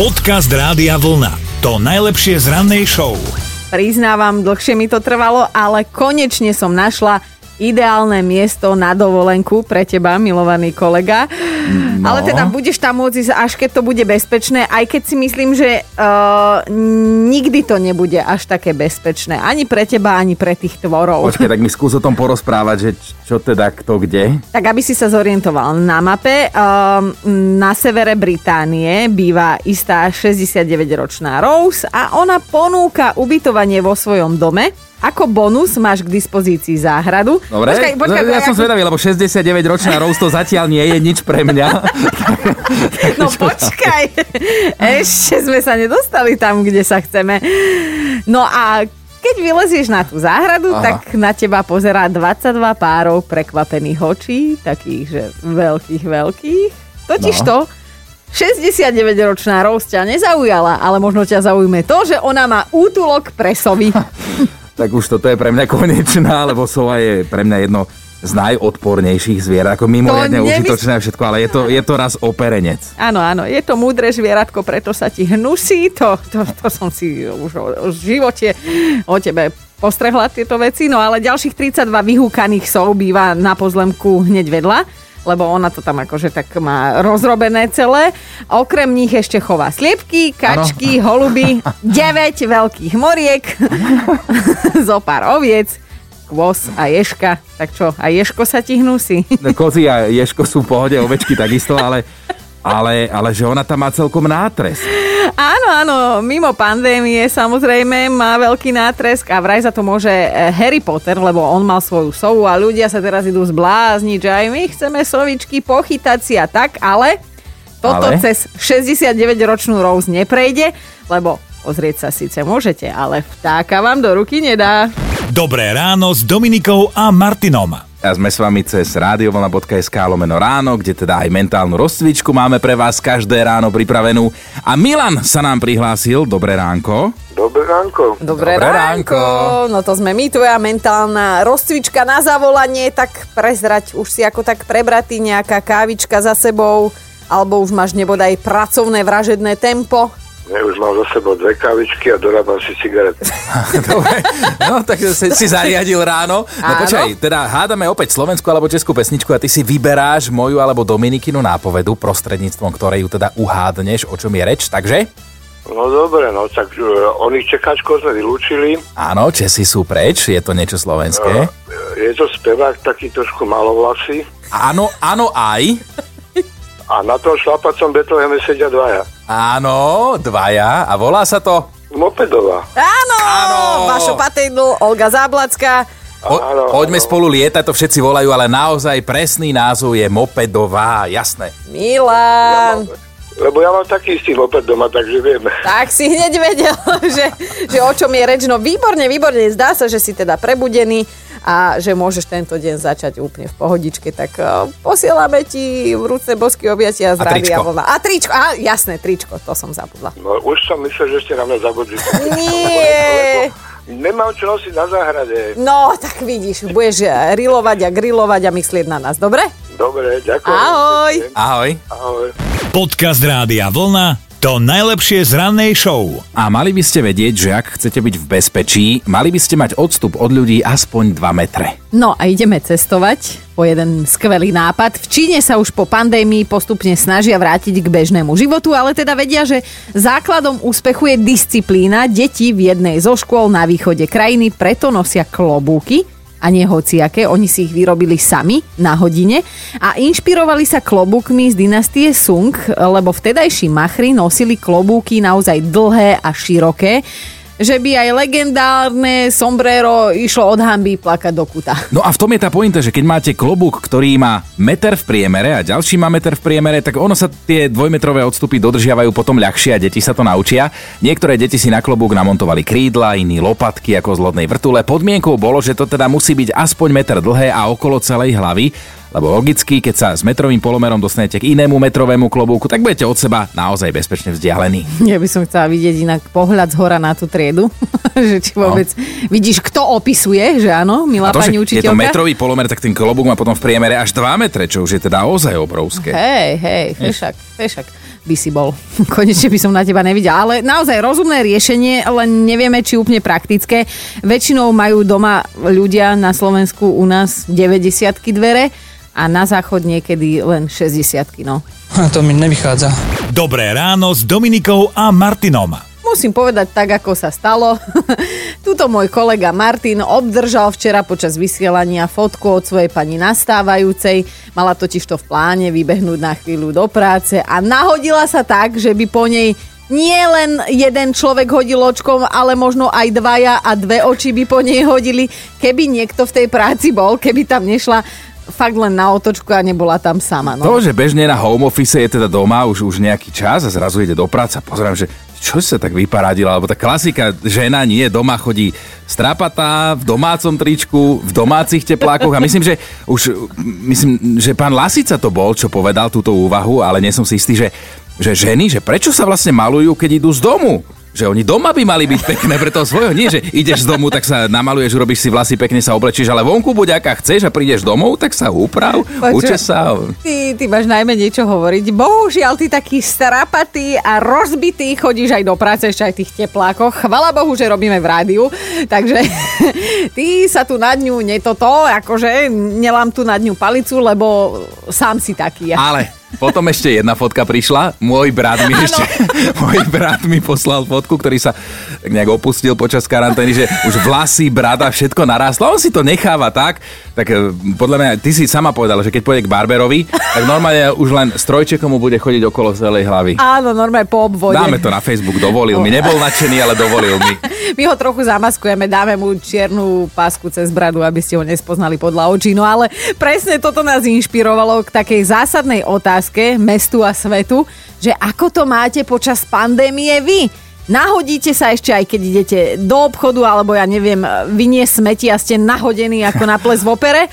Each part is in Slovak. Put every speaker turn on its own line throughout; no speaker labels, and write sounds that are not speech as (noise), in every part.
Podcast Rádia Vlna. To najlepšie z rannej show.
Priznávam, dlhšie mi to trvalo, ale konečne som našla ideálne miesto na dovolenku pre teba, milovaný kolega. No. Ale teda budeš tam môcť ísť, až keď to bude bezpečné, aj keď si myslím, že uh, nikdy to nebude až také bezpečné. Ani pre teba, ani pre tých tvorov.
Počkaj, tak mi skús o tom porozprávať, že čo teda, kto kde.
Tak aby si sa zorientoval na mape, uh, na severe Británie býva istá 69-ročná Rose a ona ponúka ubytovanie vo svojom dome ako bonus máš k dispozícii záhradu.
Dobre, počkaj, počkaj, no, ja som zvedavý, lebo 69-ročná (laughs) Rose to zatiaľ nie je nič pre mňa. (laughs)
no počkaj, ešte sme sa nedostali tam, kde sa chceme. No a keď vylezieš na tú záhradu, Aha. tak na teba pozerá 22 párov prekvapených očí, takých, že veľkých, veľkých. Totiž no. to, 69-ročná Rose ťa nezaujala, ale možno ťa zaujme to, že ona má útulok presovy. (laughs)
tak už toto je pre mňa konečná, lebo sova je pre mňa jedno z najodpornejších zvierat, ako mimoriadne nemysl... užitočné všetko, ale je to, je to raz operenec.
Áno, áno, je to múdre zvieratko, preto sa ti hnusí, to, to, to som si už v živote o tebe postrehla tieto veci, no ale ďalších 32 vyhúkaných sov býva na pozlemku hneď vedľa lebo ona to tam akože tak má rozrobené celé. Okrem nich ešte chová sliepky, kačky, ano. holuby, (laughs) 9 veľkých moriek, (laughs) zo pár oviec, kôz a ješka. Tak čo, a ješko sa ti hnusí?
No, kozy a ješko sú v pohode, ovečky takisto, ale, ale, ale že ona tam má celkom nátres.
Áno, áno, mimo pandémie samozrejme má veľký nátresk a vraj za to môže eh, Harry Potter, lebo on mal svoju sovu a ľudia sa teraz idú zblázniť, že aj my chceme sovičky pochytať si a tak, ale toto ale? cez 69-ročnú Rose neprejde, lebo pozrieť sa síce môžete, ale vtáka vám do ruky nedá.
Dobré ráno s Dominikou a Martinom.
A sme s vami cez radiovolna.sk lomeno ráno, kde teda aj mentálnu rozcvičku máme pre vás každé ráno pripravenú. A Milan sa nám prihlásil. Dobré ránko.
Dobré ránko.
Dobré, Dobré ránko. ránko. No to sme my, tvoja mentálna rozcvička na zavolanie, tak prezrať už si ako tak prebratý nejaká kávička za sebou, alebo už máš nebodaj pracovné vražedné tempo.
Mám za sebou dve kavičky a dorábam si cigarety. (laughs)
Dobre, no tak si, si zariadil ráno. No počkaj, teda hádame opäť slovenskú alebo českú pesničku a ty si vyberáš moju alebo Dominikinu nápovedu, prostredníctvom ktorej ju teda uhádneš, o čom je reč, takže?
No dobre, no tak uh, oných čekačkov sme vylúčili.
Áno, Česi sú preč, je to niečo slovenské. Uh,
je to spevák taký trošku malovlasý.
Áno, áno aj.
A na tom šlapacom Betleheme sedia dvaja.
Áno, dvaja. A volá sa to?
Mopedová.
Áno, Áno. Vašo Patejdl, Olga Záblacka.
Po, áno, poďme áno. spolu lietať, to všetci volajú, ale naozaj presný názov je Mopedová, jasné.
Milan. Ja
lebo ja mám taký istý moped doma, takže vieme.
Tak si hneď vedel, (laughs) že, že o čom je reč. No výborne, výborne. Zdá sa, že si teda prebudený a že môžeš tento deň začať úplne v pohodičke, tak uh, posielame ti vrúcne bosky objatia z Rádia Vlna. A tričko, a jasné, tričko, to som zabudla.
No už som myslel, že ste na mňa zabudli.
Nie. (laughs)
Nemám čo nosiť na záhrade.
No, tak vidíš, budeš rilovať a grilovať a myslieť na nás, dobre?
Dobre, ďakujem.
Ahoj.
Ahoj.
Ahoj.
Podcast Rádia Vlna to najlepšie z rannej show.
A mali by ste vedieť, že ak chcete byť v bezpečí, mali by ste mať odstup od ľudí aspoň 2 metre.
No a ideme cestovať po jeden skvelý nápad. V Číne sa už po pandémii postupne snažia vrátiť k bežnému životu, ale teda vedia, že základom úspechu je disciplína. Deti v jednej zo škôl na východe krajiny preto nosia klobúky, a nie hociaké, oni si ich vyrobili sami na hodine a inšpirovali sa klobúkmi z dynastie Sung, lebo vtedajší machry nosili klobúky naozaj dlhé a široké že by aj legendárne sombrero išlo od hamby plakať do kuta.
No a v tom je tá pointa, že keď máte klobúk, ktorý má meter v priemere a ďalší má meter v priemere, tak ono sa tie dvojmetrové odstupy dodržiavajú potom ľahšie a deti sa to naučia. Niektoré deti si na klobúk namontovali krídla, iní lopatky ako z lodnej vrtule. Podmienkou bolo, že to teda musí byť aspoň meter dlhé a okolo celej hlavy lebo logicky, keď sa s metrovým polomerom dostanete k inému metrovému klobúku, tak budete od seba naozaj bezpečne vzdialení.
Ja by som chcela vidieť inak pohľad z hora na tú triedu, (laughs) že či vôbec no. vidíš, kto opisuje, že áno, milá to, pani učiteľka.
Je to metrový polomer, tak ten klobúk má potom v priemere až 2 metre, čo už je teda ozaj obrovské.
Hej, hej, fešak, fešak. by si bol. (laughs) Konečne by som na teba nevidela. Ale naozaj rozumné riešenie, len nevieme, či úplne praktické. Väčšinou majú doma ľudia na Slovensku u nás 90 dvere a na záchod niekedy len 60 no.
A to mi nevychádza.
Dobré ráno s Dominikou a Martinom.
Musím povedať tak, ako sa stalo. (laughs) Tuto môj kolega Martin obdržal včera počas vysielania fotku od svojej pani nastávajúcej. Mala totiž to v pláne vybehnúť na chvíľu do práce a nahodila sa tak, že by po nej nie len jeden človek hodil očkom, ale možno aj dvaja a dve oči by po nej hodili, keby niekto v tej práci bol, keby tam nešla fakt len na otočku a nebola tam sama. No.
To, že bežne na home office je teda doma už, už nejaký čas a zrazu ide do práce a pozerám, že čo sa tak vyparadila, alebo tá klasika žena nie, doma chodí strapatá, v domácom tričku, v domácich teplákoch a myslím, že už, myslím, že pán Lasica to bol, čo povedal túto úvahu, ale nie som si istý, že, že ženy, že prečo sa vlastne malujú, keď idú z domu? Že oni doma by mali byť pekné pre toho svojho. Nie, že ideš z domu, tak sa namaluješ, urobíš si vlasy, pekne sa oblečieš, ale vonku buď aká chceš a prídeš domov, tak sa uprav, uče sa.
Ty, ty máš najmä niečo hovoriť. Bohužiaľ, ty taký strapatý a rozbitý chodíš aj do práce, ešte aj v tých teplákoch. Chvala Bohu, že robíme v rádiu, takže (laughs) ty sa tu nad ňu netoto, akože nelám tu nad ňu palicu, lebo sám si taký.
Ale potom ešte jedna fotka prišla. Môj brat mi ešte, (laughs) môj brat mi poslal fotku, ktorý sa nejak opustil počas karantény, že už vlasy, brada, všetko narástlo. On si to necháva tak, tak e, podľa mňa, ty si sama povedala, že keď pôjde k barberovi, tak normálne už len strojčekom mu bude chodiť okolo celej hlavy.
Áno, normálne po obvode.
Dáme to na Facebook, dovolil mi. Nebol nadšený, ale dovolil mi. (laughs)
My ho trochu zamaskujeme, dáme mu čiernu pásku cez bradu, aby ste ho nespoznali podľa očí. No ale presne toto nás inšpirovalo k takej zásadnej otázke mestu a svetu, že ako to máte počas pandémie vy? Nahodíte sa ešte aj keď idete do obchodu, alebo ja neviem, vynie smeti a ste nahodení ako na ples v opere?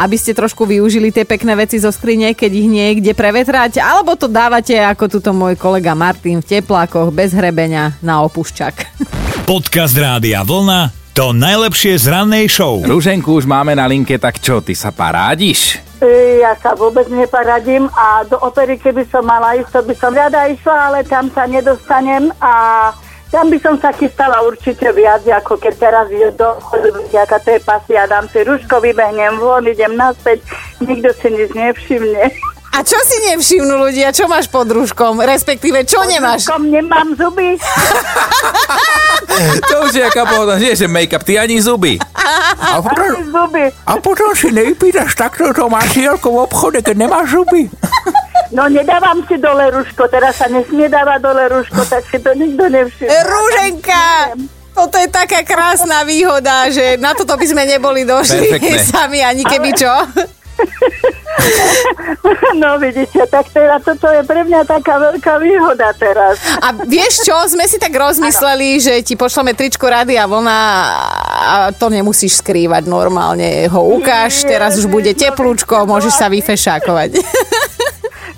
aby ste trošku využili tie pekné veci zo skrine, keď ich niekde prevetrať, alebo to dávate ako tuto môj kolega Martin v teplákoch bez hrebenia na opušťak.
Podcast Rádia Vlna to najlepšie z rannej show.
Rúženku už máme na linke, tak čo, ty sa parádiš?
Ja sa vôbec neparadím a do opery, keby som mala ísť, to by som rada išla, ale tam sa nedostanem a tam by som sa chystala určite viac, ako keď teraz idem do aká to je pasia, dám si ruško, vybehnem von, idem naspäť, nikto si nič nevšimne.
A čo si nevšimnú ľudia? Čo máš pod rúškom? Respektíve, čo nemáš?
Kom nemám zuby. (laughs)
To už je aká pohoda. Nie, že make-up, ty ani zuby. A potom,
Ani zuby.
a potom si nepýtaš takto to masielko v obchode, keď nemáš zuby. (laughs)
No nedávam si dole ruško, teraz sa nesmie dávať dole ruško, tak si to nikto nevšimne.
Rúženka! Toto je taká krásna výhoda, že na toto by sme neboli došli
Perfektné. (laughs)
sami ani keby čo.
No vidíte, tak teda toto je pre mňa taká veľká výhoda teraz.
A vieš čo, sme si tak rozmysleli, že ti pošleme tričko Rady a vlna a to nemusíš skrývať normálne. Ho ukáž, teraz už bude teplúčko, môžeš sa vyfešákovať. (laughs)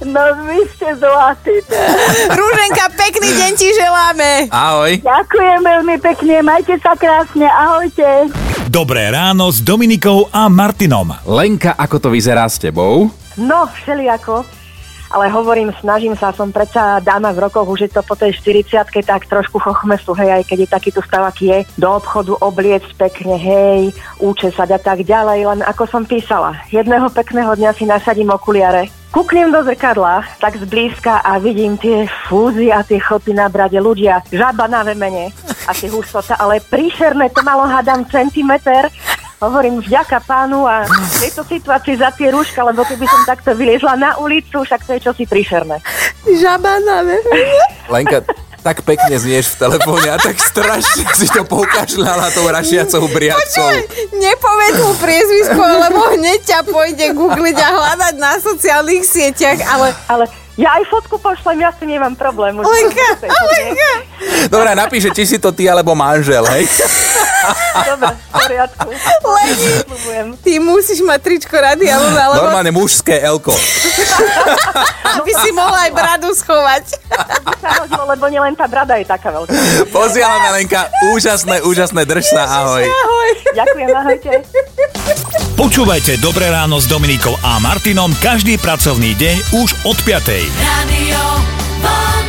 No vy ste zlatí. teda. (laughs)
Rúženka, pekný deň ti želáme.
Ahoj.
Ďakujem veľmi pekne, majte sa krásne, ahojte.
Dobré ráno s Dominikou a Martinom.
Lenka, ako to vyzerá s tebou?
No, všelijako. Ale hovorím, snažím sa, som predsa dáma v rokoch, už je to po tej 40 tak trošku chochmesu, hej, aj keď je takýto stav, aký je, do obchodu obliec pekne, hej, účesať a tak ďalej, len ako som písala, jedného pekného dňa si nasadím okuliare, kúknem do zrkadla, tak zblízka a vidím tie fúzy a tie chlpy na brade. Ľudia, žaba na vemene, asi hustota, ale príšerné, to malo hádam centimeter, Hovorím vďaka pánu a v tejto situácii za tie rúška, lebo keby som takto vyliezla na ulicu, však to je čosi príšerné.
Žaba na
Lenka, tak pekne znieš v telefóne a tak strašne si to poukašľala tou rašiacou briadkou.
Nepovedz mu priezvisko, lebo hneď ťa pôjde googliť a hľadať na sociálnych sieťach, ale
Ale ja aj fotku pošlem, ja s tým nemám problém. Už
Lenka,
fotke.
Lenka.
Dobre, napíše, či si to ty alebo manžel, hej?
Dobre, v poriadku.
Leni, ty musíš mať tričko rady, ale lebo
Normálne mužské elko.
aby si mohla aj bradu schovať.
Hodilo, lebo nielen tá brada je taká veľká.
Posielame, Lenka. Úžasné, úžasné, drž sa, ahoj.
Ahoj.
Ďakujem, ahojte.
Počúvajte Dobré ráno s Dominikou a Martinom každý pracovný deň už od 5.
Radio.